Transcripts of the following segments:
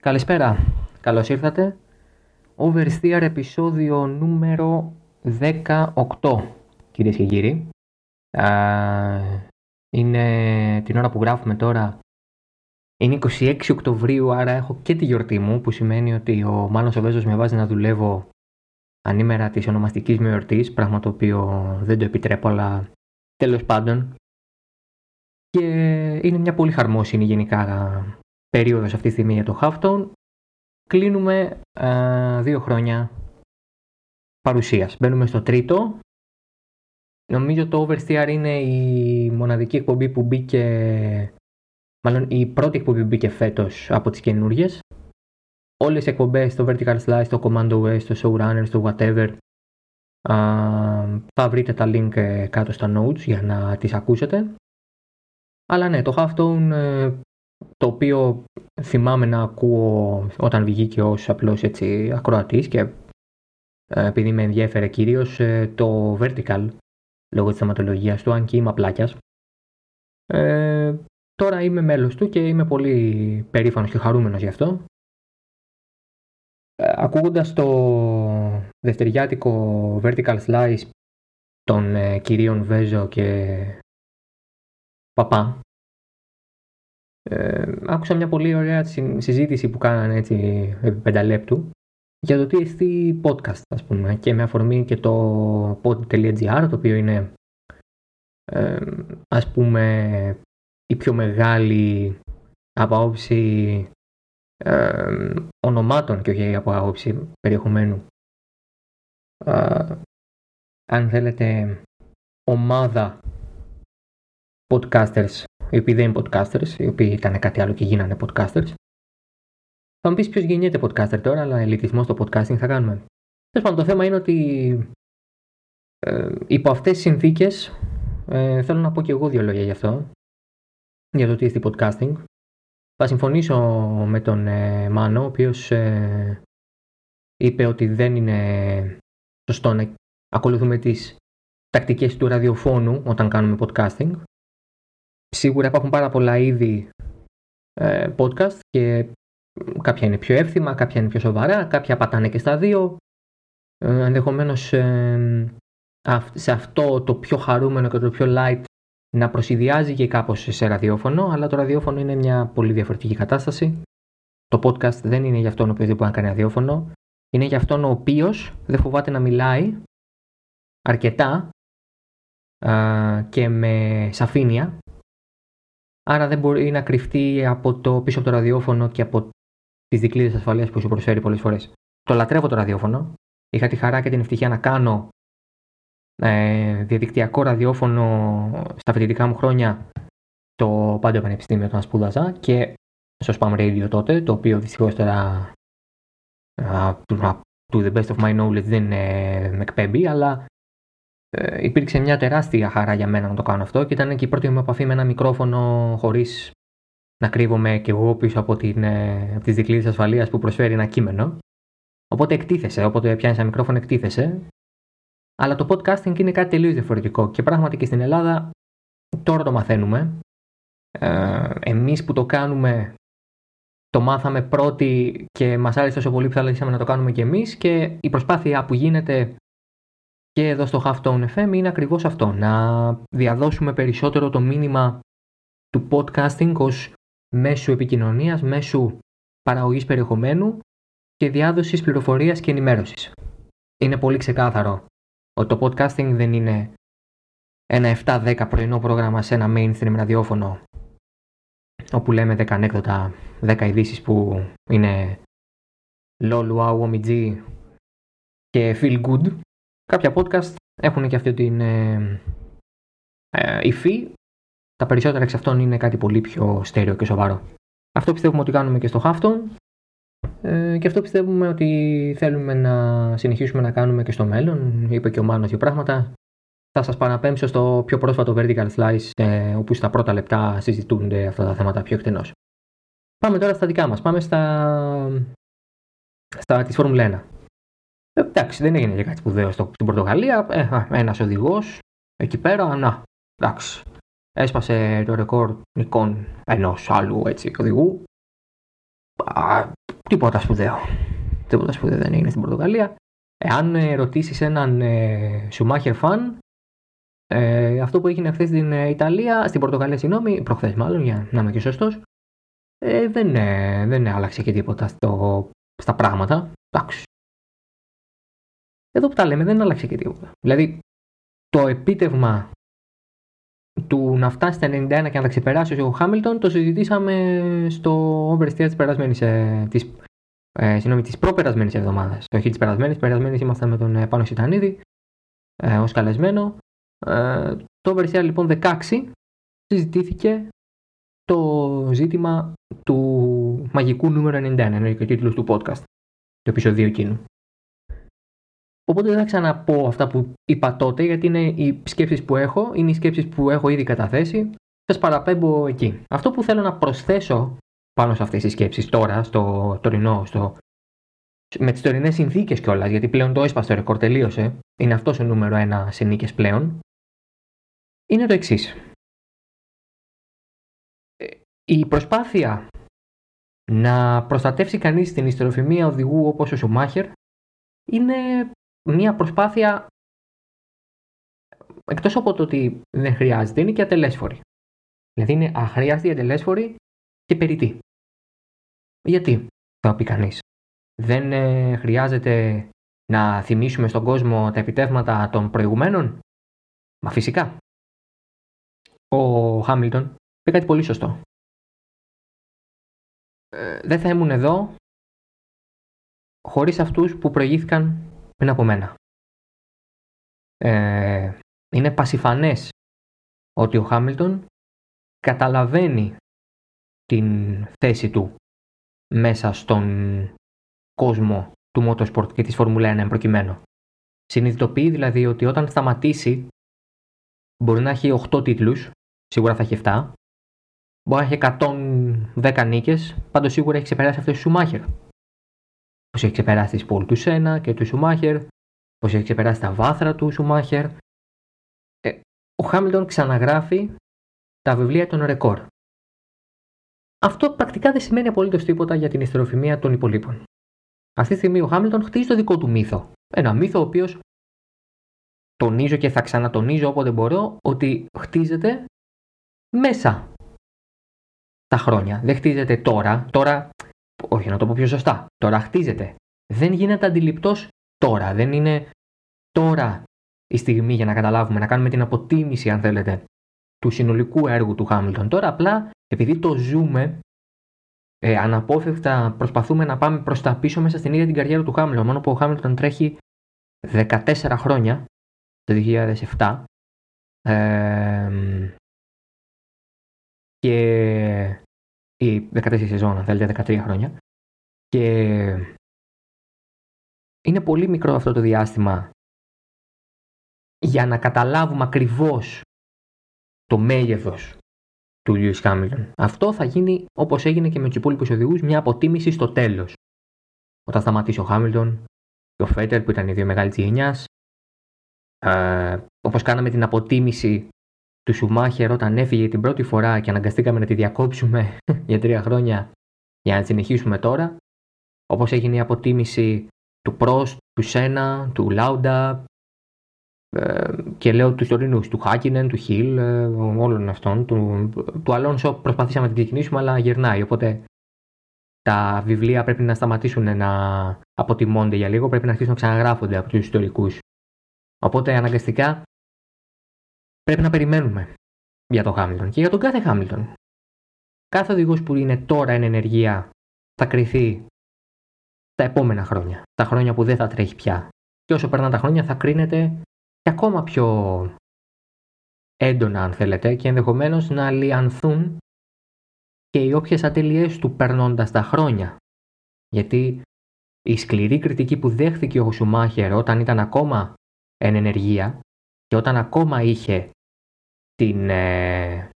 Καλησπέρα, καλώς ήρθατε. Oversteer επεισόδιο νούμερο 18, κυρίες και κύριοι. είναι την ώρα που γράφουμε τώρα. Είναι 26 Οκτωβρίου, άρα έχω και τη γιορτή μου, που σημαίνει ότι ο Μάνος ο Βέζος με βάζει να δουλεύω ανήμερα της ονομαστικής μου εορτής, πράγμα το οποίο δεν το επιτρέπω, αλλά τέλος πάντων. Και είναι μια πολύ χαρμόσυνη γενικά περίοδος αυτή τη στιγμή για το Halftone. Κλείνουμε δύο χρόνια παρουσίας. Μπαίνουμε στο τρίτο. Νομίζω το Oversteer είναι η μοναδική εκπομπή που μπήκε, μάλλον η πρώτη εκπομπή που μπήκε φέτος από τις καινούριε. Όλες οι εκπομπές, το Vertical Slice, το Commando West, το Showrunners, το Whatever, θα βρείτε τα link ε, κάτω στα notes για να τις ακούσετε. Αλλά ναι, το Halftone ε, το οποίο θυμάμαι να ακούω όταν βγήκε ως απλώς έτσι ακροατής και ε, επειδή με ενδιέφερε κυρίως ε, το vertical λόγω της θεματολογίας του, αν και είμαι απλάκιας. Ε, τώρα είμαι μέλος του και είμαι πολύ περήφανος και χαρούμενος γι' αυτό. Ε, ακούγοντας το δευτεριάτικο vertical slice των ε, κυρίων Βέζο και Παπά ε, άκουσα μια πολύ ωραία συζήτηση που κάνανε έτσι επί πενταλέπτου για το τι εστί podcast ας πούμε και με αφορμή και το pod.gr το οποίο είναι ε, ας πούμε η πιο μεγάλη από άποψη ε, ονομάτων και όχι από άποψη περιεχομένου. Ε, αν θέλετε ομάδα podcasters οι οποίοι δεν είναι podcasters, οι οποίοι ήταν κάτι άλλο και γίνανε podcasters. Θα μου πεις ποιος γεννιέται podcaster τώρα, αλλά ελιτισμός στο podcasting θα κάνουμε. Τέλος πάντων, το θέμα είναι ότι ε, υπό αυτές τις συνθήκες ε, θέλω να πω και εγώ δύο λόγια γι' αυτό. Για το τι είναι podcasting. Θα συμφωνήσω με τον ε, Μάνο, ο οποίος ε, είπε ότι δεν είναι σωστό να ακολουθούμε τις τακτικές του ραδιοφώνου όταν κάνουμε podcasting. Σίγουρα υπάρχουν πάρα πολλά είδη ε, podcast και κάποια είναι πιο εύθυμα, κάποια είναι πιο σοβαρά, κάποια πατάνε και στα δύο. Ε, ενδεχομένως ε, σε αυτό το πιο χαρούμενο και το πιο light να προσυδειάζει και κάπως σε ραδιόφωνο, αλλά το ραδιόφωνο είναι μια πολύ διαφορετική κατάσταση. Το podcast δεν είναι για αυτόν ο οποίος δεν μπορεί να κάνει ραδιόφωνο. Είναι για αυτόν ο οποίος δεν φοβάται να μιλάει αρκετά και με σαφήνεια Άρα δεν μπορεί να κρυφτεί από το πίσω από το ραδιόφωνο και από τις δικλείδες ασφαλείας που σου προσφέρει πολλές φορές. Το λατρεύω το ραδιόφωνο. Είχα τη χαρά και την ευτυχία να κάνω ε, διαδικτυακό ραδιόφωνο στα φοιτητικά μου χρόνια το Πάντιο Πανεπιστήμιο όταν σπούδαζα και στο Spam Radio τότε, το οποίο δυστυχώς τώρα uh, to the best of my knowledge δεν με εκπέμπει, αλλά ε, υπήρξε μια τεράστια χαρά για μένα να το κάνω αυτό και ήταν και η πρώτη μου επαφή με ένα μικρόφωνο χωρίς να κρύβομαι και εγώ πίσω από, την, ε, από τις δικλείδες ασφαλείας που προσφέρει ένα κείμενο. Οπότε εκτίθεσε, όποτε πιάνει ένα μικρόφωνο εκτίθεσε. Αλλά το podcasting είναι κάτι τελείως διαφορετικό και πράγματι και στην Ελλάδα τώρα το μαθαίνουμε. Ε, εμείς που το κάνουμε το μάθαμε πρώτοι και μας άρεσε τόσο πολύ που θα να το κάνουμε και εμείς και η προσπάθεια που γίνεται και εδώ στο Halftone FM είναι ακριβώς αυτό, να διαδώσουμε περισσότερο το μήνυμα του podcasting ως μέσου επικοινωνίας, μέσου παραγωγής περιεχομένου και διάδοσης πληροφορίας και ενημέρωσης. Είναι πολύ ξεκάθαρο ότι το podcasting δεν είναι ένα 7-10 πρωινό πρόγραμμα σε ένα mainstream ραδιόφωνο όπου λέμε 10 ανέκδοτα, 10 ειδήσεις που είναι lol, wow, omg και feel good Κάποια podcast έχουν και αυτή την ε, ε, υφή. Τα περισσότερα εξ αυτών είναι κάτι πολύ πιο στέρεο και σοβαρό. Αυτό πιστεύουμε ότι κάνουμε και στο Halftone ε, και αυτό πιστεύουμε ότι θέλουμε να συνεχίσουμε να κάνουμε και στο μέλλον. Είπε και ο Μάνος δύο πράγματα. Θα σας παραπέμψω στο πιο πρόσφατο Vertical Slice ε, όπου στα πρώτα λεπτά συζητούνται αυτά τα θέματα πιο εκτενώς. Πάμε τώρα στα δικά μας. Πάμε στα, στα της Φόρμουλα 1. Ε, εντάξει, δεν έγινε και κάτι σπουδαίο στην Πορτογαλία. Ε, Ένας οδηγός εκεί πέρα, να, εντάξει. Έσπασε το ρεκόρ νικών ενός άλλου έτσι, οδηγού. τίποτα σπουδαίο. Τίποτα σπουδαίο δεν έγινε στην Πορτογαλία. Εάν ε, ρωτήσεις έναν ε, Σουμάχερ φαν, ε, αυτό που έγινε χθες στην ε, Ιταλία, στην Πορτογαλία, συγγνώμη, προχθές μάλλον, για να είμαι και σωστός, ε, δεν, ε, δεν άλλαξε και τίποτα στο, στα πράγματα. Εντάξει. Εδώ που τα λέμε δεν άλλαξε και τίποτα. Δηλαδή, το επίτευγμα του να φτάσει στα 91 και να τα ξεπεράσει ο Χάμιλτον το συζητήσαμε στο oversteer της περασμένης, ε, της, ε, συγγνώμη, της προπερασμένης εβδομάδας. Όχι της περασμένης, περασμένης ήμασταν με τον ε, Πάνο Σιτανίδη ε, ως καλεσμένο. Ε, το oversteer λοιπόν 16 συζητήθηκε το ζήτημα του μαγικού νούμερο 91, είναι και ο τίτλος του podcast, το επεισόδιο εκείνου. Οπότε δεν θα ξαναπώ αυτά που είπα τότε, γιατί είναι οι σκέψεις που έχω, είναι οι σκέψεις που έχω ήδη καταθέσει. Σας παραπέμπω εκεί. Αυτό που θέλω να προσθέσω πάνω σε αυτές τις σκέψεις τώρα, στο τωρινό, στο... με τις τωρινές συνθήκες κιόλας, γιατί πλέον το έσπασε το ρεκόρ, τελείωσε. Είναι αυτός ο νούμερο ένα σε νίκες πλέον. Είναι το εξής. Ε, η προσπάθεια να προστατεύσει κανείς την ιστεροφημία οδηγού όπως ο Σουμάχερ είναι μια προσπάθεια εκτός από το ότι δεν χρειάζεται, είναι και ατελέσφορη. Δηλαδή είναι αχρίαστη, ατελέσφορη και περιττή. Γιατί, θα πει κανείς. Δεν ε, χρειάζεται να θυμίσουμε στον κόσμο τα επιτεύγματα των προηγουμένων; Μα φυσικά. Ο Χάμιλτον είπε κάτι πολύ σωστό. Ε, δεν θα ήμουν εδώ χωρίς αυτούς που προηγήθηκαν πριν από μένα. Ε, είναι πασιφανές ότι ο Χάμιλτον καταλαβαίνει την θέση του μέσα στον κόσμο του motorsport και της Φόρμουλα 1 προκειμένου. Συνειδητοποιεί δηλαδή ότι όταν σταματήσει μπορεί να έχει 8 τίτλους, σίγουρα θα έχει 7, μπορεί να έχει 110 νίκες, πάντως σίγουρα έχει ξεπεράσει αυτές τις Σουμάχερ. Πώς έχει ξεπεράσει τι πόλει του Σένα και του Σουμάχερ, πώς έχει ξεπεράσει τα βάθρα του Σουμάχερ. Ε, ο Χάμιλτον ξαναγράφει τα βιβλία των ρεκόρ. Αυτό πρακτικά δεν σημαίνει απολύτως τίποτα για την ιστεροφημία των υπολείπων. Αυτή τη στιγμή ο Χάμιλτον χτίζει το δικό του μύθο. Ένα μύθο ο οποίος τονίζω και θα ξανατονίζω όποτε μπορώ ότι χτίζεται μέσα τα χρόνια. Δεν χτίζεται τώρα. Τώρα όχι να το πω πιο σωστά, τώρα χτίζεται. Δεν γίνεται αντιληπτός τώρα. Δεν είναι τώρα η στιγμή για να καταλάβουμε, να κάνουμε την αποτίμηση, αν θέλετε, του συνολικού έργου του Χάμιλτον. Τώρα απλά, επειδή το ζούμε, ε, αναπόφευκτα προσπαθούμε να πάμε προς τα πίσω μέσα στην ίδια την καριέρα του Χάμιλτον. Μόνο που ο Χάμιλτον τρέχει 14 χρόνια, το 2007, ε, και ή 14 σεζόν, αν θέλετε, 13 χρόνια. Και είναι πολύ μικρό αυτό το διάστημα για να καταλάβουμε ακριβώς το μέγεθος του Lewis Hamilton. Αυτό θα γίνει όπως έγινε και με τους υπόλοιπους οδηγούς μια αποτίμηση στο τέλος. Όταν σταματήσει ο Χάμιλτον και ο Φέτερ που ήταν οι δύο μεγάλοι της γενιάς, ε, όπως κάναμε την αποτίμηση του Σουμάχερ όταν έφυγε την πρώτη φορά και αναγκαστήκαμε να τη διακόψουμε για τρία χρόνια για να τη συνεχίσουμε τώρα. Όπως έγινε η αποτίμηση του Πρόστ, του Σένα, του Λάουντα ε, και λέω τους τωρινούς, του Χάκινεν, του Χιλ, ε, όλων αυτών. Του, του Αλόνσο προσπαθήσαμε να την ξεκινήσουμε αλλά γυρνάει. Οπότε τα βιβλία πρέπει να σταματήσουν να αποτιμώνται για λίγο, πρέπει να αρχίσουν να ξαναγράφονται από τους ιστορικούς. Οπότε αναγκαστικά πρέπει να περιμένουμε για τον Χάμιλτον και για τον κάθε Χάμιλτον. Κάθε οδηγός που είναι τώρα εν ενεργεία θα κρυθεί τα επόμενα χρόνια. Τα χρόνια που δεν θα τρέχει πια. Και όσο περνάνε τα χρόνια θα κρίνεται και ακόμα πιο έντονα αν θέλετε και ενδεχομένως να αλλοιανθούν και οι όποιες ατελειές του περνώντας τα χρόνια. Γιατί η σκληρή κριτική που δέχθηκε ο Σουμάχερ όταν ήταν ακόμα εν ενεργεία και όταν ακόμα είχε την, ε,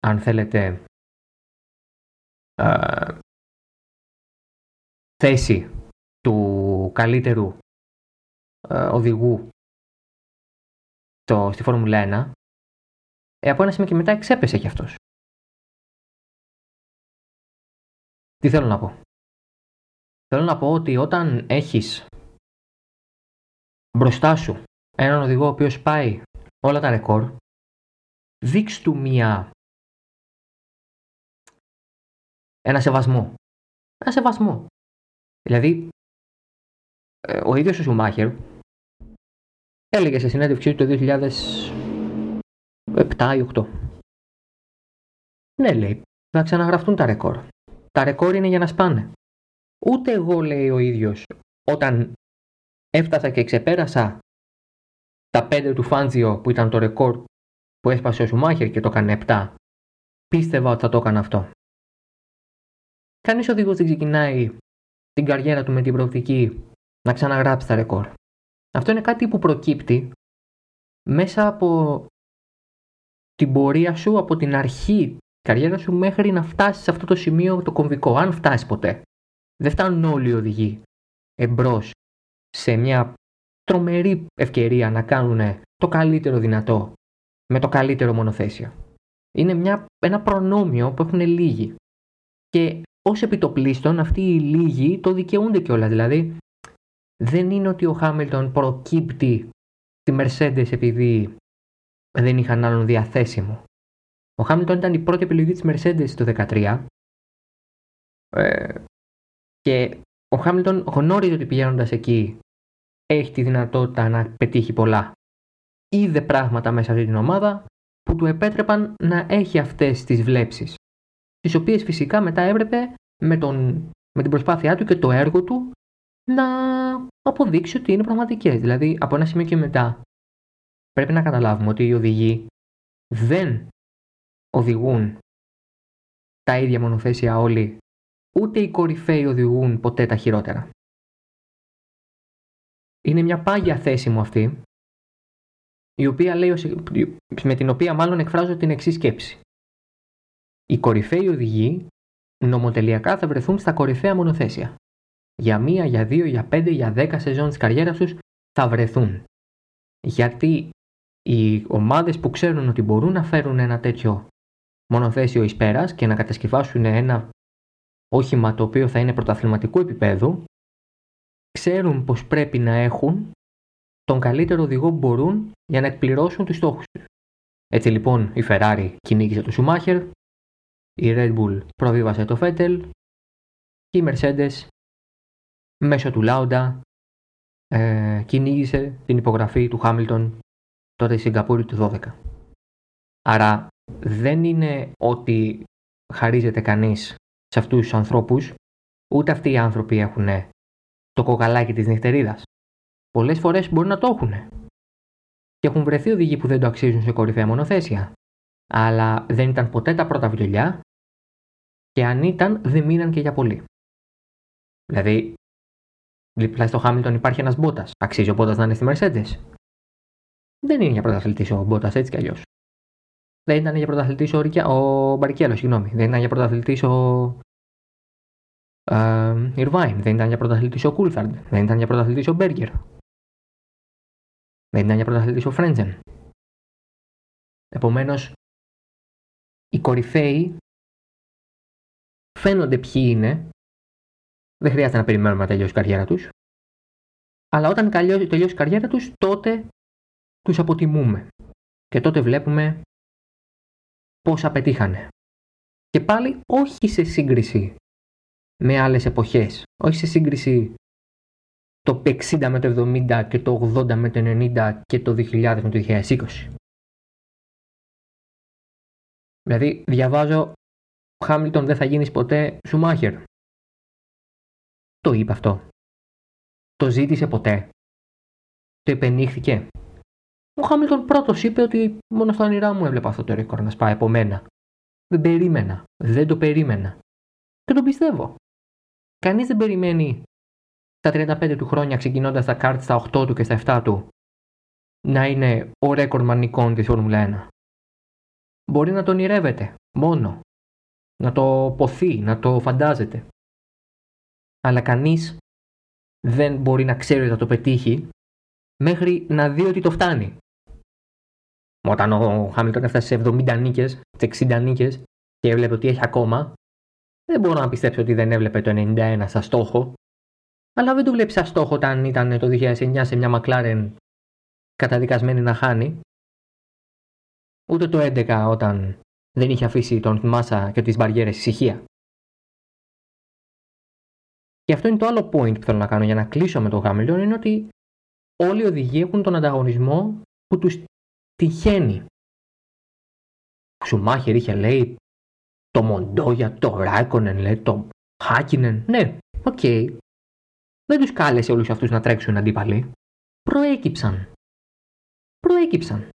αν θέλετε, ε, θέση του καλύτερου ε, οδηγού το, στη Φόρμουλα 1, ε, από ένα σημείο και μετά εξέπεσε κι αυτός. Τι θέλω να πω; Θέλω να πω ότι όταν έχεις μπροστά σου έναν οδηγό ο οποίος πάει όλα τα ρεκόρ, δείξ του μία ένα σεβασμό. Ένα σεβασμό. Δηλαδή, ε, ο ίδιος ο Σουμάχερ έλεγε σε συνέντευξή του το 2007 ή 8. Ναι, λέει, θα ξαναγραφτούν τα ρεκόρ. Τα ρεκόρ είναι για να σπάνε. Ούτε εγώ, λέει ο ίδιος, όταν έφτασα και ξεπέρασα τα 5 του Φάντζιο που ήταν το ρεκόρ που έσπασε ο Σουμάχερ και το έκανε 7, πίστευα ότι θα το έκανα αυτό. Κανείς οδηγός δεν ξεκινάει την καριέρα του με την προοπτική να ξαναγράψει τα ρεκόρ. Αυτό είναι κάτι που προκύπτει μέσα από την πορεία σου, από την αρχή της καριέρας σου μέχρι να φτάσεις σε αυτό το σημείο το κομβικό, αν φτάσεις ποτέ. Δεν φτάνουν όλοι οι οδηγοί εμπρός σε μια τρομερή ευκαιρία να κάνουν το καλύτερο δυνατό με το καλύτερο μονοθέσιο. Είναι μια, ένα προνόμιο που έχουν λίγοι. Και ως επιτοπλίστων αυτοί οι λίγοι το δικαιούνται κιόλας. Δηλαδή, δεν είναι ότι ο Χάμιλτον προκύπτει τη Mercedes επειδή δεν είχαν άλλον διαθέσιμο. Ο Χάμιλτον ήταν η πρώτη επιλογή της Mercedes το 2013 ε, και ο Χάμιλτον γνώριζε ότι πηγαίνοντας εκεί έχει τη δυνατότητα να πετύχει πολλά. Είδε πράγματα μέσα αυτή την ομάδα που του επέτρεπαν να έχει αυτές τις βλέψεις τις οποίες φυσικά μετά έπρεπε με, τον, με την προσπάθειά του και το έργο του να αποδείξει ότι είναι πραγματικές. Δηλαδή από ένα σημείο και μετά πρέπει να καταλάβουμε ότι οι οδηγοί δεν οδηγούν τα ίδια μονοθέσια όλοι, ούτε οι κορυφαίοι οδηγούν ποτέ τα χειρότερα. Είναι μια πάγια θέση μου αυτή, η οποία λέει, με την οποία μάλλον εκφράζω την εξή σκέψη. Οι κορυφαίοι οδηγοί νομοτελειακά θα βρεθούν στα κορυφαία μονοθέσια. Για μία, για δύο, για πέντε, για δέκα σεζόν της καριέρας τους θα βρεθούν. Γιατί οι ομάδες που ξέρουν ότι μπορούν να φέρουν ένα τέτοιο μονοθέσιο εις πέρας και να κατασκευάσουν ένα όχημα το οποίο θα είναι πρωταθληματικού επίπεδου, ξέρουν πως πρέπει να έχουν τον καλύτερο οδηγό που μπορούν για να εκπληρώσουν τους στόχους τους. Έτσι λοιπόν η Ferrari κυνήγησε το Schumacher, η Red Bull προβίβασε το Vettel και η Mercedes μέσω του Lauda ε, κυνήγησε την υπογραφή του Hamilton τότε στη Σιγκαπούρη του 12. Άρα δεν είναι ότι χαρίζεται κανείς σε αυτούς τους ανθρώπους, ούτε αυτοί οι άνθρωποι έχουν το κοκαλάκι της νυχτερίδας. Πολλές φορές μπορούν να το έχουν. Και έχουν βρεθεί οδηγοί που δεν το αξίζουν σε κορυφαία μονοθέσια. Αλλά δεν ήταν ποτέ τα πρώτα βιολιά και αν ήταν, δεν μείναν και για πολύ. Δηλαδή, δίπλα στο Χάμιλτον υπάρχει ένας Μπότας. Αξίζει ο Μπότας να είναι στη Mercedes. Δεν είναι για πρωταθλητής ο Μπότας έτσι κι αλλιώς. Δεν ήταν για πρωταθλητής ο, Ρικιά, ο Μπαρικέλο, συγγνώμη. Δεν ήταν για πρωταθλητής ο ε, Ιρβάιν. Δεν ήταν για πρωταθλητής ο Κούλθαρντ. Δεν ήταν για πρωταθλητής ο Μπέργκερ. Δεν ήταν για πρωταθλητής ο Φρέντζεν. Επομένως, οι κορυφαίοι φαίνονται ποιοι είναι. Δεν χρειάζεται να περιμένουμε να τελειώσει η καριέρα τους. Αλλά όταν τελειώσει η καριέρα τους, τότε τους αποτιμούμε. Και τότε βλέπουμε πόσα πετύχανε. Και πάλι όχι σε σύγκριση με άλλες εποχές. Όχι σε σύγκριση το 60 με το 70 και το 80 με το 90 και το 2000 με το 2020. Δηλαδή διαβάζω ο Χάμιλτον δεν θα γίνεις ποτέ Σουμάχερ. Το είπε αυτό. Το ζήτησε ποτέ. Το επενήχθηκε. Ο Χάμιλτον πρώτος είπε ότι μόνο στα όνειρά μου έβλεπα αυτό το ρεκόρ να σπάει από μένα. Δεν περίμενα. Δεν το περίμενα. Και τον πιστεύω. Κανείς δεν περιμένει στα 35 του χρόνια ξεκινώντας τα κάρτ στα 8 του και στα 7 του να είναι ο ρέκορ μανικών της Φόρμουλα 1. Μπορεί να τον ονειρεύεται μόνο να το ποθεί, να το φαντάζεται. Αλλά κανείς δεν μπορεί να ξέρει ότι θα το πετύχει μέχρι να δει ότι το φτάνει. Όταν ο Χάμιλτον έφτασε σε 70 νίκες, σε 60 νίκες και έβλεπε ότι έχει ακόμα, δεν μπορώ να πιστέψω ότι δεν έβλεπε το 91 σαν στόχο Αλλά δεν το βλέπει σαν στόχο όταν ήταν το 2009 σε μια McLaren καταδικασμένη να χάνει. Ούτε το 2011 όταν δεν είχε αφήσει τον Μάσα και τις μπαριέρες ησυχία. Και αυτό είναι το άλλο point που θέλω να κάνω για να κλείσω με τον Χάμιλτον είναι ότι όλοι οι οδηγοί έχουν τον ανταγωνισμό που τους τυχαίνει. Ο Σουμάχερ είχε λέει το Μοντόγια, το Ράικονεν, λέει, το Χάκινεν. Ναι, OK. Okay. Δεν τους κάλεσε όλους αυτούς να τρέξουν αντίπαλοι. Προέκυψαν. Προέκυψαν.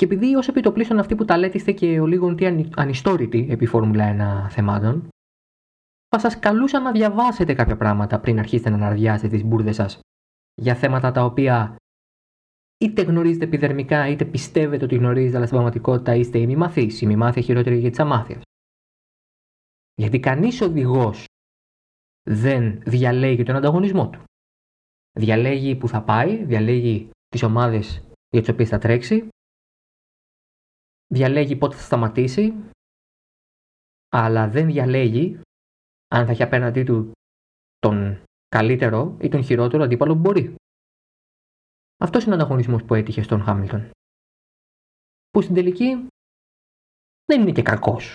Και επειδή ως επί το πλείστον αυτοί που τα λέτε και ο λίγο τι ανιστόρητοι επί Φόρμουλα 1 θεμάτων, θα σας καλούσα να διαβάσετε κάποια πράγματα πριν αρχίσετε να αναδιάσετε τις μπουρδες σας για θέματα τα οποία είτε γνωρίζετε επιδερμικά, είτε πιστεύετε ότι γνωρίζετε, αλλά στην πραγματικότητα είστε ημιμαθεί. Η ημιμάθεια χειρότερη για τις αμάθειες. Γιατί κανείς οδηγός δεν διαλέγει τον ανταγωνισμό του. Διαλέγει που θα πάει, διαλέγει τις ομάδες για τις οποίες θα τρέξει, διαλέγει πότε θα σταματήσει, αλλά δεν διαλέγει αν θα έχει απέναντί του τον καλύτερο ή τον χειρότερο αντίπαλο που μπορεί. Αυτός είναι ο ανταγωνισμός που έτυχε στον Χάμιλτον. Που στην τελική δεν είναι και κακός.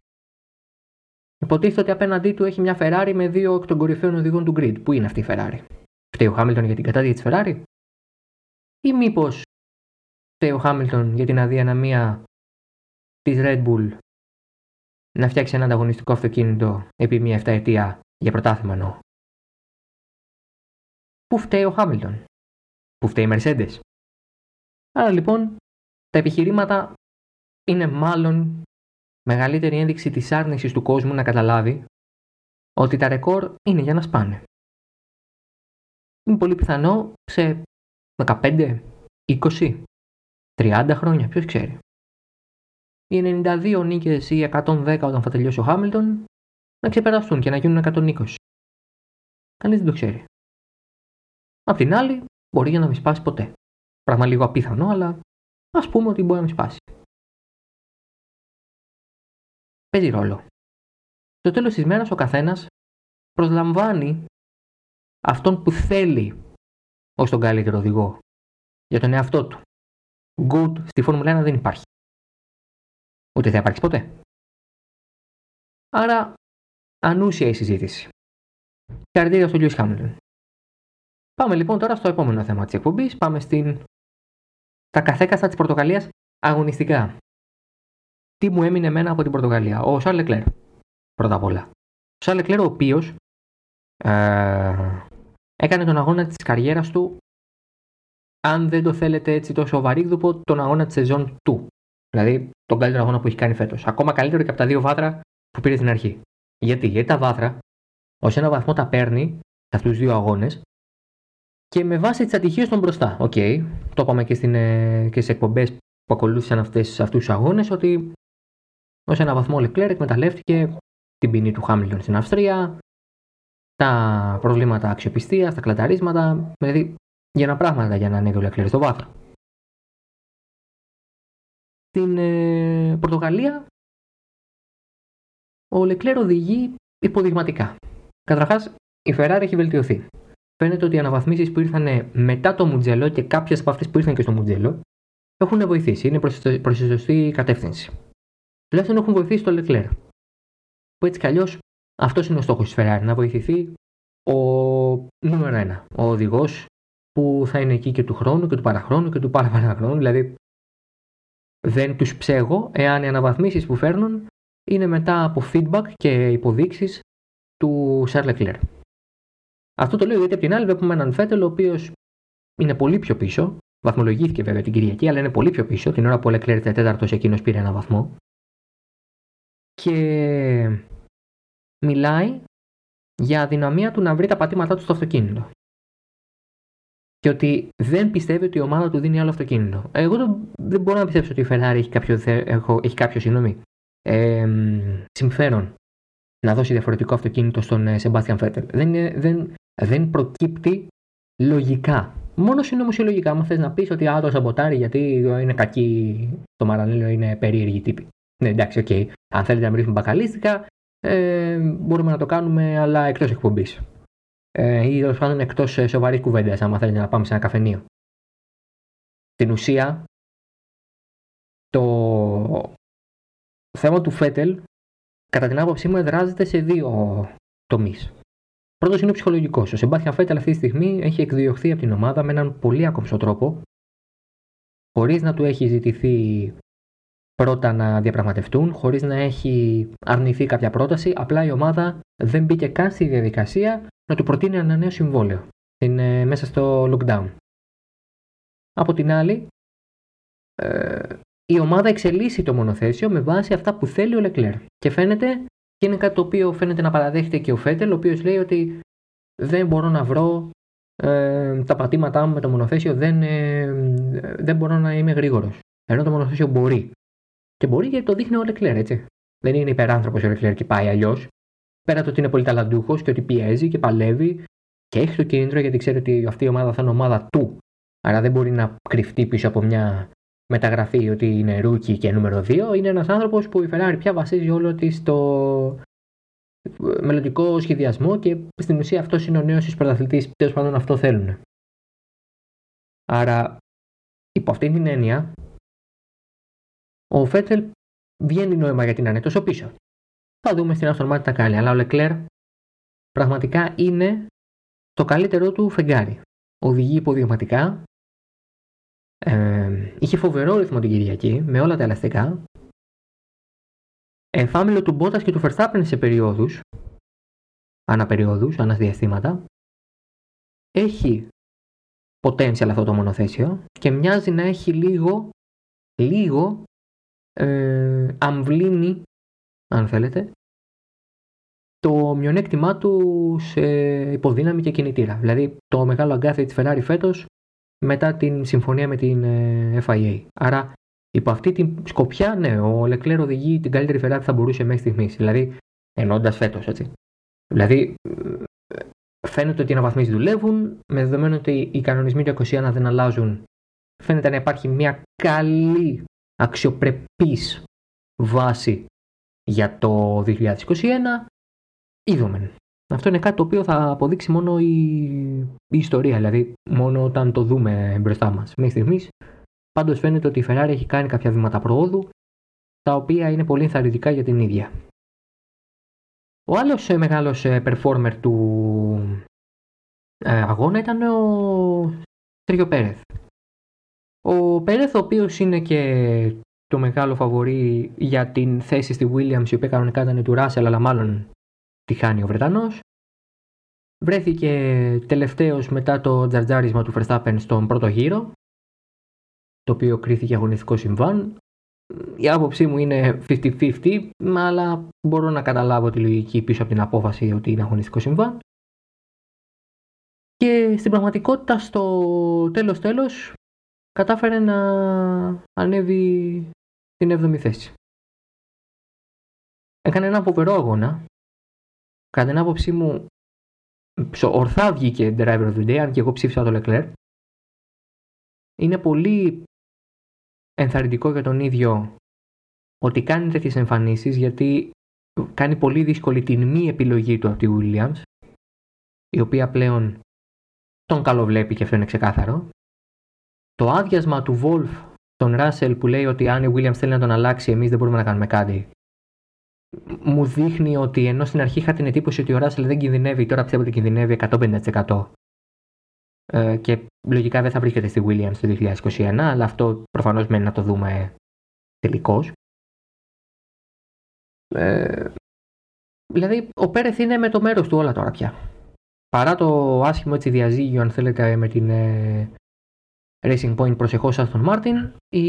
Υποτίθεται ότι απέναντί του έχει μια Ferrari με δύο εκ των κορυφαίων οδηγών του grid. Πού είναι αυτή η Ferrari; Φταίει ο Χάμιλτον για την κατάδια της Ferrari, ή μήπως φταίει ο Χάμιλτον για την αδυναμία της Red Bull να φτιάξει ένα ανταγωνιστικό αυτοκίνητο επί μία 7 ετία για πρωτάθλημα εννοώ. Πού φταίει ο Χάμιλτον, πού φταίει η Mercedes; Άρα λοιπόν τα επιχειρήματα είναι μάλλον μεγαλύτερη ένδειξη της άρνησης του κόσμου να καταλάβει ότι τα ρεκόρ είναι για να σπάνε. Είναι πολύ πιθανό σε 15, 20, 30 χρόνια, ποιος ξέρει οι 92 νίκες ή 110 όταν θα τελειώσει ο Χάμιλτον να ξεπεραστούν και να γίνουν 120. Κανείς δεν το ξέρει. Απ' την άλλη, μπορεί για να μην σπάσει ποτέ. Πράγμα λίγο απίθανο, αλλά ας πούμε ότι μπορεί να μην σπάσει. Παίζει ρόλο. Στο τέλος της μέρας ο καθένας προσλαμβάνει αυτόν που θέλει ως τον καλύτερο οδηγό για τον εαυτό του. Good στη Φόρμουλα 1 δεν υπάρχει. Ούτε θα υπάρξει ποτέ. Άρα, ανούσια η συζήτηση. Καρδία στο Λιούις Χάμιλτον. Πάμε λοιπόν τώρα στο επόμενο θέμα της εκπομπής. Πάμε στην... Τα καθέκαστα της Πορτογαλίας αγωνιστικά. Τι μου έμεινε εμένα από την Πορτογαλία; Ο Σαρ Λεκλέρ. Πρώτα απ' όλα. Ο Σαρ Λεκλέρ ο οποίος ε, έκανε τον αγώνα της καριέρας του αν δεν το θέλετε έτσι τόσο βαρύγδουπο, τον αγώνα της σεζόν του. Δηλαδή τον καλύτερο αγώνα που έχει κάνει φέτος. Ακόμα καλύτερο και από τα δύο βάθρα που πήρε στην αρχή. Γιατί, Γιατί τα βάθρα ως ένα βαθμό τα παίρνει σε αυτούς τους δύο αγώνες και με βάση τις ατυχίες των μπροστά. OK, okay. το είπαμε και, στην, ε, και σε εκπομπές που ακολούθησαν αυτούς τους αγώνες ότι ως ένα βαθμό ο Λεκλέρ εκμεταλλεύτηκε την ποινή του Χάμιλτον στην Αυστρία, τα προβλήματα αξιοπιστίας, τα κλαταρίσματα, δηλαδή για ένα πράγματα για να ανέβει ο Λεκλέρ στο βάθρο. Στην ε, Πορτογαλία ο Λεκλέρ οδηγεί υποδειγματικά. Καταρχάς, η Ferrari έχει βελτιωθεί. Φαίνεται ότι οι αναβαθμίσεις που ήρθαν μετά το Μουτζέλο και κάποιες από αυτές που ήρθαν και στο Μουτζέλο έχουν βοηθήσει. Είναι προς τη σωστή κατεύθυνση. Τουλάχιστον έχουν βοηθήσει το Λεκλέρ. Που έτσι κι αλλιώς αυτός είναι ο στόχος της Ferrari, να βοηθηθεί ο νούμερο ένα. Ο οδηγός που θα είναι εκεί και του χρόνου και του παραχρόνου και του παραπαραχρόνου. Δηλαδή δεν τους ψέγω εάν οι αναβαθμίσεις που φέρνουν είναι μετά από feedback και υποδείξεις του Charles Leclerc. Αυτό το λέω γιατί από την άλλη βλέπουμε έναν Φέτελ ο οποίος είναι πολύ πιο πίσω. Βαθμολογήθηκε βέβαια την Κυριακή, αλλά είναι πολύ πιο πίσω. Την ώρα που ο Leclerc ήταν τέταρτος εκείνος πήρε ένα βαθμό. Και μιλάει για αδυναμία του να βρει τα πατήματά του στο αυτοκίνητο και ότι δεν πιστεύει ότι η ομάδα του δίνει άλλο αυτοκίνητο. Εγώ δεν μπορώ να πιστέψω ότι η Ferrari έχει κάποιο, έχει κάποιο συγγνώμη, ε, συμφέρον να δώσει διαφορετικό αυτοκίνητο στον Σεμπάστιαν Φέτελ. Δεν, δεν, δεν προκύπτει λογικά. Μόνο συνωμοσιολογικά, αν θες να πεις ότι α, το σαμποτάρει γιατί είναι κακοί στο Μαρανέλο, είναι περίεργοι τύποι. Ναι, εντάξει, OK. Okay. Αν θέλετε να μιλήσουμε μπακαλίστικα, ε, μπορούμε να το κάνουμε, αλλά εκτός εκπομπής. Ε, ή τέλος πάντων εκτός σοβαρής κουβέντας, άμα θέλετε να πάμε σε ένα καφενείο. Στην ουσία, το θέμα του Φέτελ, κατά την άποψή μου, εδράζεται σε δύο τομείς. Πρώτος είναι ο ψυχολογικός. Ο Σεμπάθιαν Φέτελ αυτή τη στιγμή έχει εκδιωχθεί από την ομάδα με έναν πολύ άκομψο τρόπο, χωρίς να του έχει ζητηθεί πρώτα να διαπραγματευτούν, χωρίς να έχει αρνηθεί κάποια πρόταση. Απλά η ομάδα δεν μπήκε καν στη διαδικασία να του προτείνει ένα νέο συμβόλαιο. Είναι μέσα στο lockdown. Από την άλλη, ε, η ομάδα εξελίσσει το μονοθέσιο με βάση αυτά που θέλει ο Λεκλέρ. Και φαίνεται, και είναι κάτι το οποίο φαίνεται να παραδέχεται και ο Φέτελ, ο οποίος λέει ότι δεν μπορώ να βρω ε, τα πατήματά μου με το μονοθέσιο, δεν, ε, δεν μπορώ να είμαι γρήγορος. Ενώ το μονοθέσιο μπορεί. Και μπορεί γιατί το δείχνει ο Λεκλέρ, έτσι. Δεν είναι υπεράνθρωπος ο Λεκλέρ και πάει αλλιώς. Πέρα το ότι είναι πολύ ταλαντούχος και ότι πιέζει και παλεύει και έχει το κίνητρο γιατί ξέρει ότι αυτή η ομάδα θα είναι ομάδα του. Άρα δεν μπορεί να κρυφτεί πίσω από μια μεταγραφή ότι είναι rookie και νούμερο 2. Είναι ένας άνθρωπος που η Ferrari πια βασίζει όλο της το μελλοντικό σχεδιασμό και στην ουσία αυτός είναι ο νέος της πρωταθλητής. Τέλος πάντων αυτό θέλουν. Άρα υπό αυτήν την έννοια ο Φέτελ βγαίνει νόημα γιατί να είναι τόσο πίσω. Θα δούμε στην Aston Martin τα κάνει. Αλλά ο Λεκλέρ πραγματικά είναι το καλύτερό του φεγγάρι. Οδηγεί υποδειγματικά. Ε, είχε φοβερό ρυθμό την Κυριακή με όλα τα ελαστικά. Εμφάμιλο του Μπότας και του Verstappen σε περιόδους. Αναπεριόδους, αναδιαστήματα. Έχει potential αυτό το μονοθέσιο και μοιάζει να έχει λίγο, λίγο ε, αμβλύνει αν θέλετε, το μειονέκτημά του σε υποδύναμη και κινητήρα. Δηλαδή το μεγάλο αγκάθι της Ferrari φέτος μετά την συμφωνία με την ε, FIA. Άρα υπό αυτή την σκοπιά, ναι, ο Leclerc οδηγεί την καλύτερη Ferrari που θα μπορούσε μέχρι στιγμής. Δηλαδή ενώντα φέτος, έτσι. Δηλαδή φαίνεται ότι οι αναβαθμίσεις δουλεύουν, με δεδομένο ότι οι κανονισμοί του 21 δεν αλλάζουν. Φαίνεται να υπάρχει μια καλή αξιοπρεπής βάση για το 2021 είδομεν. Αυτό είναι κάτι το οποίο θα αποδείξει μόνο η, η ιστορία, δηλαδή μόνο όταν το δούμε μπροστά μας. Μέχρι στιγμής πάντως φαίνεται ότι η Ferrari έχει κάνει κάποια βήματα προόδου τα οποία είναι πολύ ενθαρρυντικά για την ίδια. Ο άλλος ε, μεγάλος ε, performer του ε, αγώνα ήταν ο Σέργιο Πέρεθ. Ο Πέρεθ ο οποίος είναι και το μεγάλο φαβορή για την θέση στη Williams, η οποία κανονικά ήταν του Ράσελ, αλλά μάλλον τη χάνει ο Βρετανός. Βρέθηκε τελευταίος μετά το τζαρτζάρισμα του Verstappen στον πρώτο γύρο, το οποίο κρίθηκε αγωνιστικό συμβάν. Η άποψή μου είναι 50-50, αλλά μπορώ να καταλάβω τη λογική πίσω από την απόφαση ότι είναι αγωνιστικό συμβάν. Και στην πραγματικότητα στο τέλος τέλος κατάφερε να ανέβει την 7η θέση. Έκανε ένα φοβερό αγώνα. Κατά την άποψή μου, ορθά βγήκε driver of the day, αν και εγώ ψήφισα το Leclerc. Είναι πολύ ενθαρρυντικό για τον ίδιο ότι κάνει τέτοιες εμφανίσεις γιατί κάνει πολύ δύσκολη την μη επιλογή του από τη Williams, η οποία πλέον τον καλοβλέπει και αυτό είναι ξεκάθαρο. Το άδειασμα του Wolf τον Ράσελ που λέει ότι αν η Williams θέλει να τον αλλάξει, εμείς δεν μπορούμε να κάνουμε κάτι. Μου δείχνει ότι ενώ στην αρχή είχα την εντύπωση ότι ο Ράσελ δεν κινδυνεύει, τώρα πιστεύω ότι κινδυνεύει 150%. Ε, και λογικά δεν θα βρίσκεται στη Williams το 2021, αλλά αυτό προφανώς μένει να το δούμε τελικώς. Ε, δηλαδή, ο Πέρεθ είναι με το μέρος του όλα τώρα πια. Παρά το άσχημο έτσι διαζύγιο, αν θέλετε, με την ε, Racing Point προσεχώς Aston Μάρτιν, η,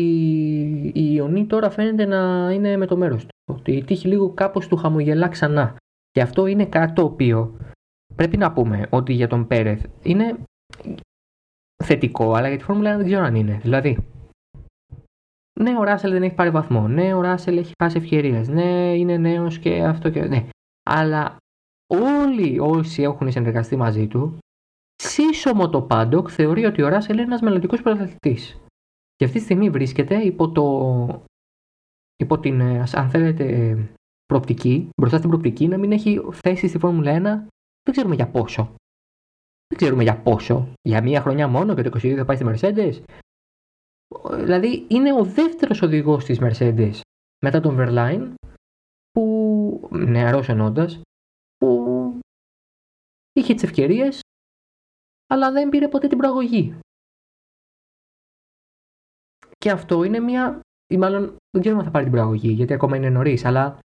η Ιωνή τώρα φαίνεται να είναι με το μέρος του. Ότι η τύχη λίγο κάπως του χαμογελά ξανά. Και αυτό είναι κάτι το οποίο πρέπει να πούμε ότι για τον Πέρεθ είναι θετικό, αλλά για τη Φόρμουλα 1 δεν ξέρω αν είναι. Δηλαδή, ναι, ο Ράσελ δεν έχει πάρει βαθμό. Ναι, ο Ράσελ έχει χάσει ευκαιρίες. Ναι, είναι νέος και αυτό και. Ναι. Αλλά όλοι όσοι έχουν συνεργαστεί μαζί του Σύσσωμο το Πάντοκ θεωρεί ότι ο Ράσελ είναι ένας μελλοντικός πρωταθλητής. Και αυτή τη στιγμή βρίσκεται υπό, το, υπό την, ε, αν θέλετε, προοπτική, μπροστά στην προοπτική να μην έχει θέση στη Φόρμουλα 1, δεν ξέρουμε για πόσο. Δεν ξέρουμε για πόσο. Για μία χρονιά μόνο και το 22 θα πάει στη Mercedes. Δηλαδή είναι ο δεύτερος οδηγός της Mercedes μετά τον Verline που νεαρός ενώντας που είχε τις ευκαιρίες αλλά δεν πήρε ποτέ την προαγωγή. Και αυτό είναι μια, ή μάλλον δεν ξέρουμε αν θα πάρει την προαγωγή γιατί ακόμα είναι νωρίς, αλλά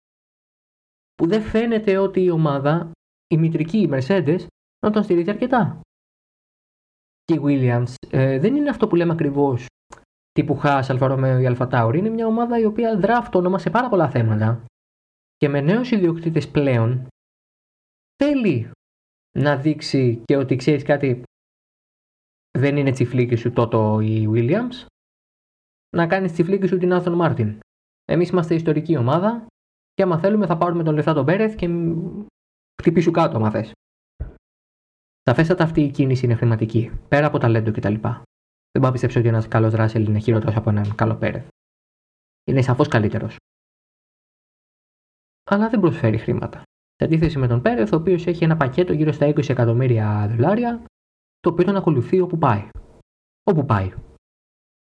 που δεν φαίνεται ότι η ομάδα, η μητρική, η Mercedes, να τον στηρίζει αρκετά. Και η Williams ε, δεν είναι αυτό που λέμε ακριβώς τύπου Haas, Alfa Romeo ή AlphaTauri. Είναι μια ομάδα η οποία δρα αυτόνομα σε πάρα πολλά θέματα και με νέους ιδιοκτήτες πλέον θέλει να δείξει και ότι ξέρεις κάτι δεν είναι τσιφλίκι σου τότε η Williams να κάνεις τσιφλίκι σου την Άθον Μάρτιν. Εμείς είμαστε ιστορική ομάδα και άμα θέλουμε θα πάρουμε τον λεφτά τον Πέρεθ και χτυπήσου κάτω, άμα θες. Σαφέστατα αυτή η κίνηση είναι χρηματική, πέρα από ταλέντο κτλ. Δεν μπορώ να πιστέψω ότι ένας καλός Ράσελ είναι χειρότερος από έναν καλό Πέρεθ. Είναι σαφώς καλύτερος. Αλλά δεν προσφέρει χρήματα. Σε αντίθεση με τον Πέρεθ, ο οποίος έχει ένα πακέτο γύρω στα 20 εκατομμύρια δολάρια, το οποίο τον ακολουθεί όπου πάει. Όπου πάει.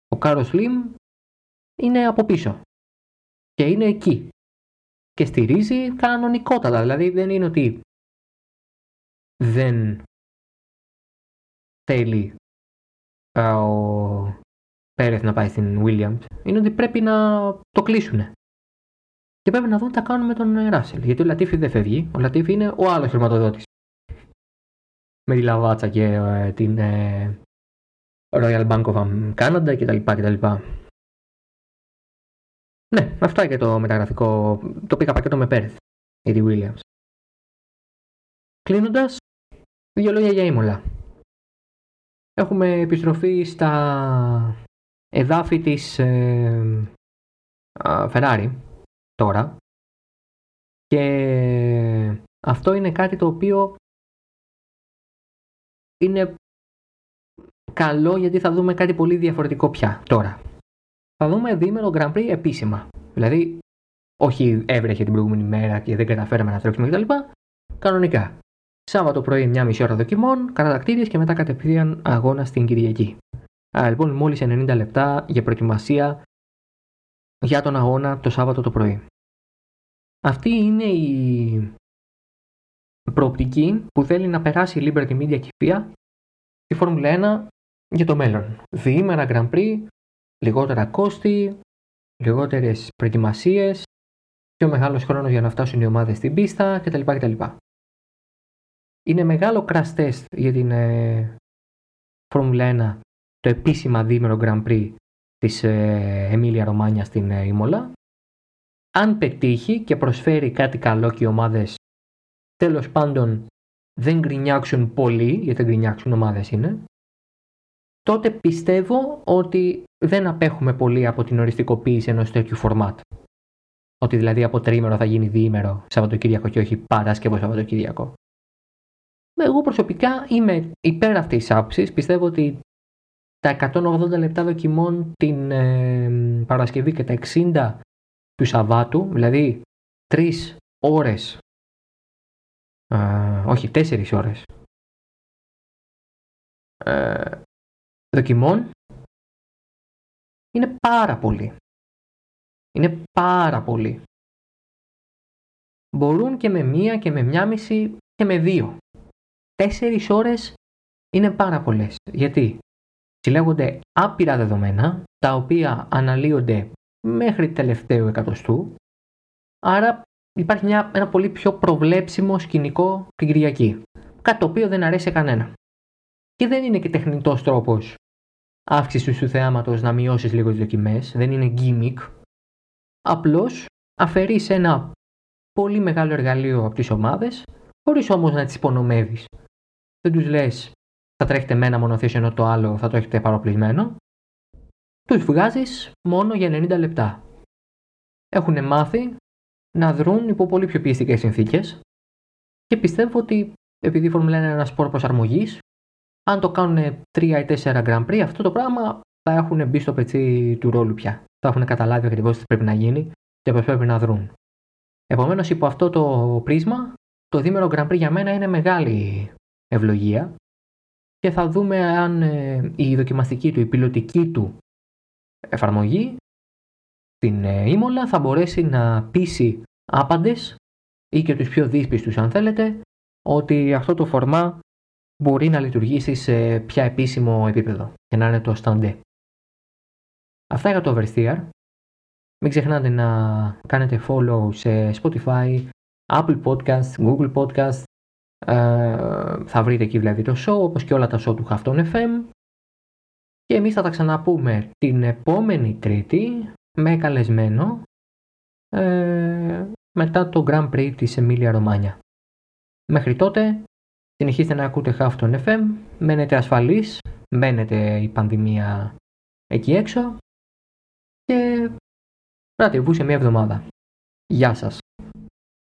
Ο Κάρος Σλιμ είναι από πίσω. Και είναι εκεί και στηρίζει κανονικότατα. Δηλαδή δεν είναι ότι δεν θέλει ο Πέρεθ να πάει στην Williams. Είναι ότι πρέπει να το κλείσουν. Και πρέπει να δουν τι θα κάνουν με τον Ράσελ. Γιατί ο Λατίφη δεν φεύγει. Ο Λατίφη είναι ο άλλος χρηματοδότης. Με τη Λαβάτσα και ε, την ε, Royal Bank of Canada κτλ. Ναι, αυτό και το μεταγραφικό. Το πήγα πακέτο με Πέρθ για τη Williams. Κλείνοντας, δύο λόγια για ήμολα. Έχουμε επιστροφή στα εδάφη της ε, Ferrari τώρα και αυτό είναι κάτι το οποίο είναι καλό γιατί θα δούμε κάτι πολύ διαφορετικό πια τώρα θα δούμε διήμερο Grand Prix επίσημα. Δηλαδή, όχι έβρεχε την προηγούμενη μέρα και δεν καταφέραμε να τρέξουμε κτλ. Κανονικά. Σάββατο πρωί, μια μισή ώρα δοκιμών, κατακτήριε και μετά κατευθείαν αγώνα στην Κυριακή. Άρα λοιπόν, μόλις 90 λεπτά για προετοιμασία για τον αγώνα το Σάββατο το πρωί. Αυτή είναι η προοπτική που θέλει να περάσει η Liberty Media και η FIA στη Φόρμουλα 1 για το μέλλον. Διήμερα Grand Prix λιγότερα κόστη, λιγότερες προετοιμασίες, πιο μεγάλος χρόνος για να φτάσουν οι ομάδες στην πίστα κτλ. κτλ. Είναι μεγάλο crash test για την ε, Formula 1 το επίσημα δίμερο Grand Prix της ε, Εμίλια Ρωμάνια στην ε, Ήμολα. Αν πετύχει και προσφέρει κάτι καλό και οι ομάδες τέλος πάντων δεν γκρινιάξουν πολύ, γιατί δεν γκρινιάξουν ομάδες είναι, τότε πιστεύω ότι δεν απέχουμε πολύ από την οριστικοποίηση ενός τέτοιου φορμάτ. Ότι δηλαδή από τρίμερο θα γίνει διήμερο Σαββατοκύριακο και όχι Παράσκευο Σαββατοκύριακο. Εγώ προσωπικά είμαι υπέρ αυτής της άποψης. Πιστεύω ότι τα 180 λεπτά δοκιμών την ε, Παρασκευή και τα 60 του Σαββάτου, δηλαδή 3 ώρες, ε, όχι 4 ώρες, ε, δοκιμών είναι πάρα πολύ. Είναι πάρα πολύ. Μπορούν και με μία και με μία μισή και με δύο. Τέσσερις ώρες είναι πάρα πολλές. Γιατί συλλέγονται άπειρα δεδομένα, τα οποία αναλύονται μέχρι τελευταίο εκατοστού, άρα υπάρχει μια, ένα πολύ πιο προβλέψιμο σκηνικό την Κυριακή. Κάτι το οποίο δεν αρέσει σε κανένα. Και δεν είναι και τεχνητός τρόπος αύξησης του θεάματος να μειώσεις λίγο τις δοκιμές, δεν είναι gimmick. Απλώς αφαιρείς ένα πολύ μεγάλο εργαλείο από τις ομάδες, χωρίς όμως να τις υπονομεύεις. Δεν τους λες θα τρέχετε με ένα μονοθέσιο ενώ το άλλο θα το έχετε παροπλισμένο. Τους βγάζεις μόνο για 90 λεπτά. Έχουν μάθει να δρουν υπό πολύ πιο πιεστικές συνθήκες και πιστεύω ότι επειδή η Φόρμουλα είναι ένα σπόρο προσαρμογής, αν το κάνουν 3 ή 4 Grand Prix, αυτό το πράγμα θα έχουν μπει στο πετσί του ρόλου πια. Θα έχουν καταλάβει ακριβώς τι πρέπει να γίνει και πώς πρέπει να δρουν. Επομένως, υπό αυτό το πρίσμα, το δίμερο Grand Prix για μένα είναι μεγάλη ευλογία. και θα δούμε αν ε, η δοκιμαστική του, η πιλωτική του εφαρμογή στην ε, Ήμολα θα μπορέσει να πείσει άπαντες ή και τους πιο δύσπιστους αν θέλετε ότι αυτό το φορμά μπορεί να λειτουργήσει σε πια επίσημο επίπεδο και να είναι το standard. Αυτά για το Oversteer. Μην ξεχνάτε να κάνετε follow σε Spotify, Apple Podcast, Google Podcast. Ε, θα βρείτε εκεί δηλαδή το show όπως και όλα τα show του Hafton FM. Και εμείς θα τα ξαναπούμε την επόμενη Τρίτη με καλεσμένο ε, μετά το Grand Prix της Εμίλια Ρωμάνια. Μέχρι τότε συνεχίστε να ακούτε Hafton FM, μένετε ασφαλείς, μένετε η πανδημία εκεί έξω και ραντεβού σε μια εβδομάδα. Γεια σας.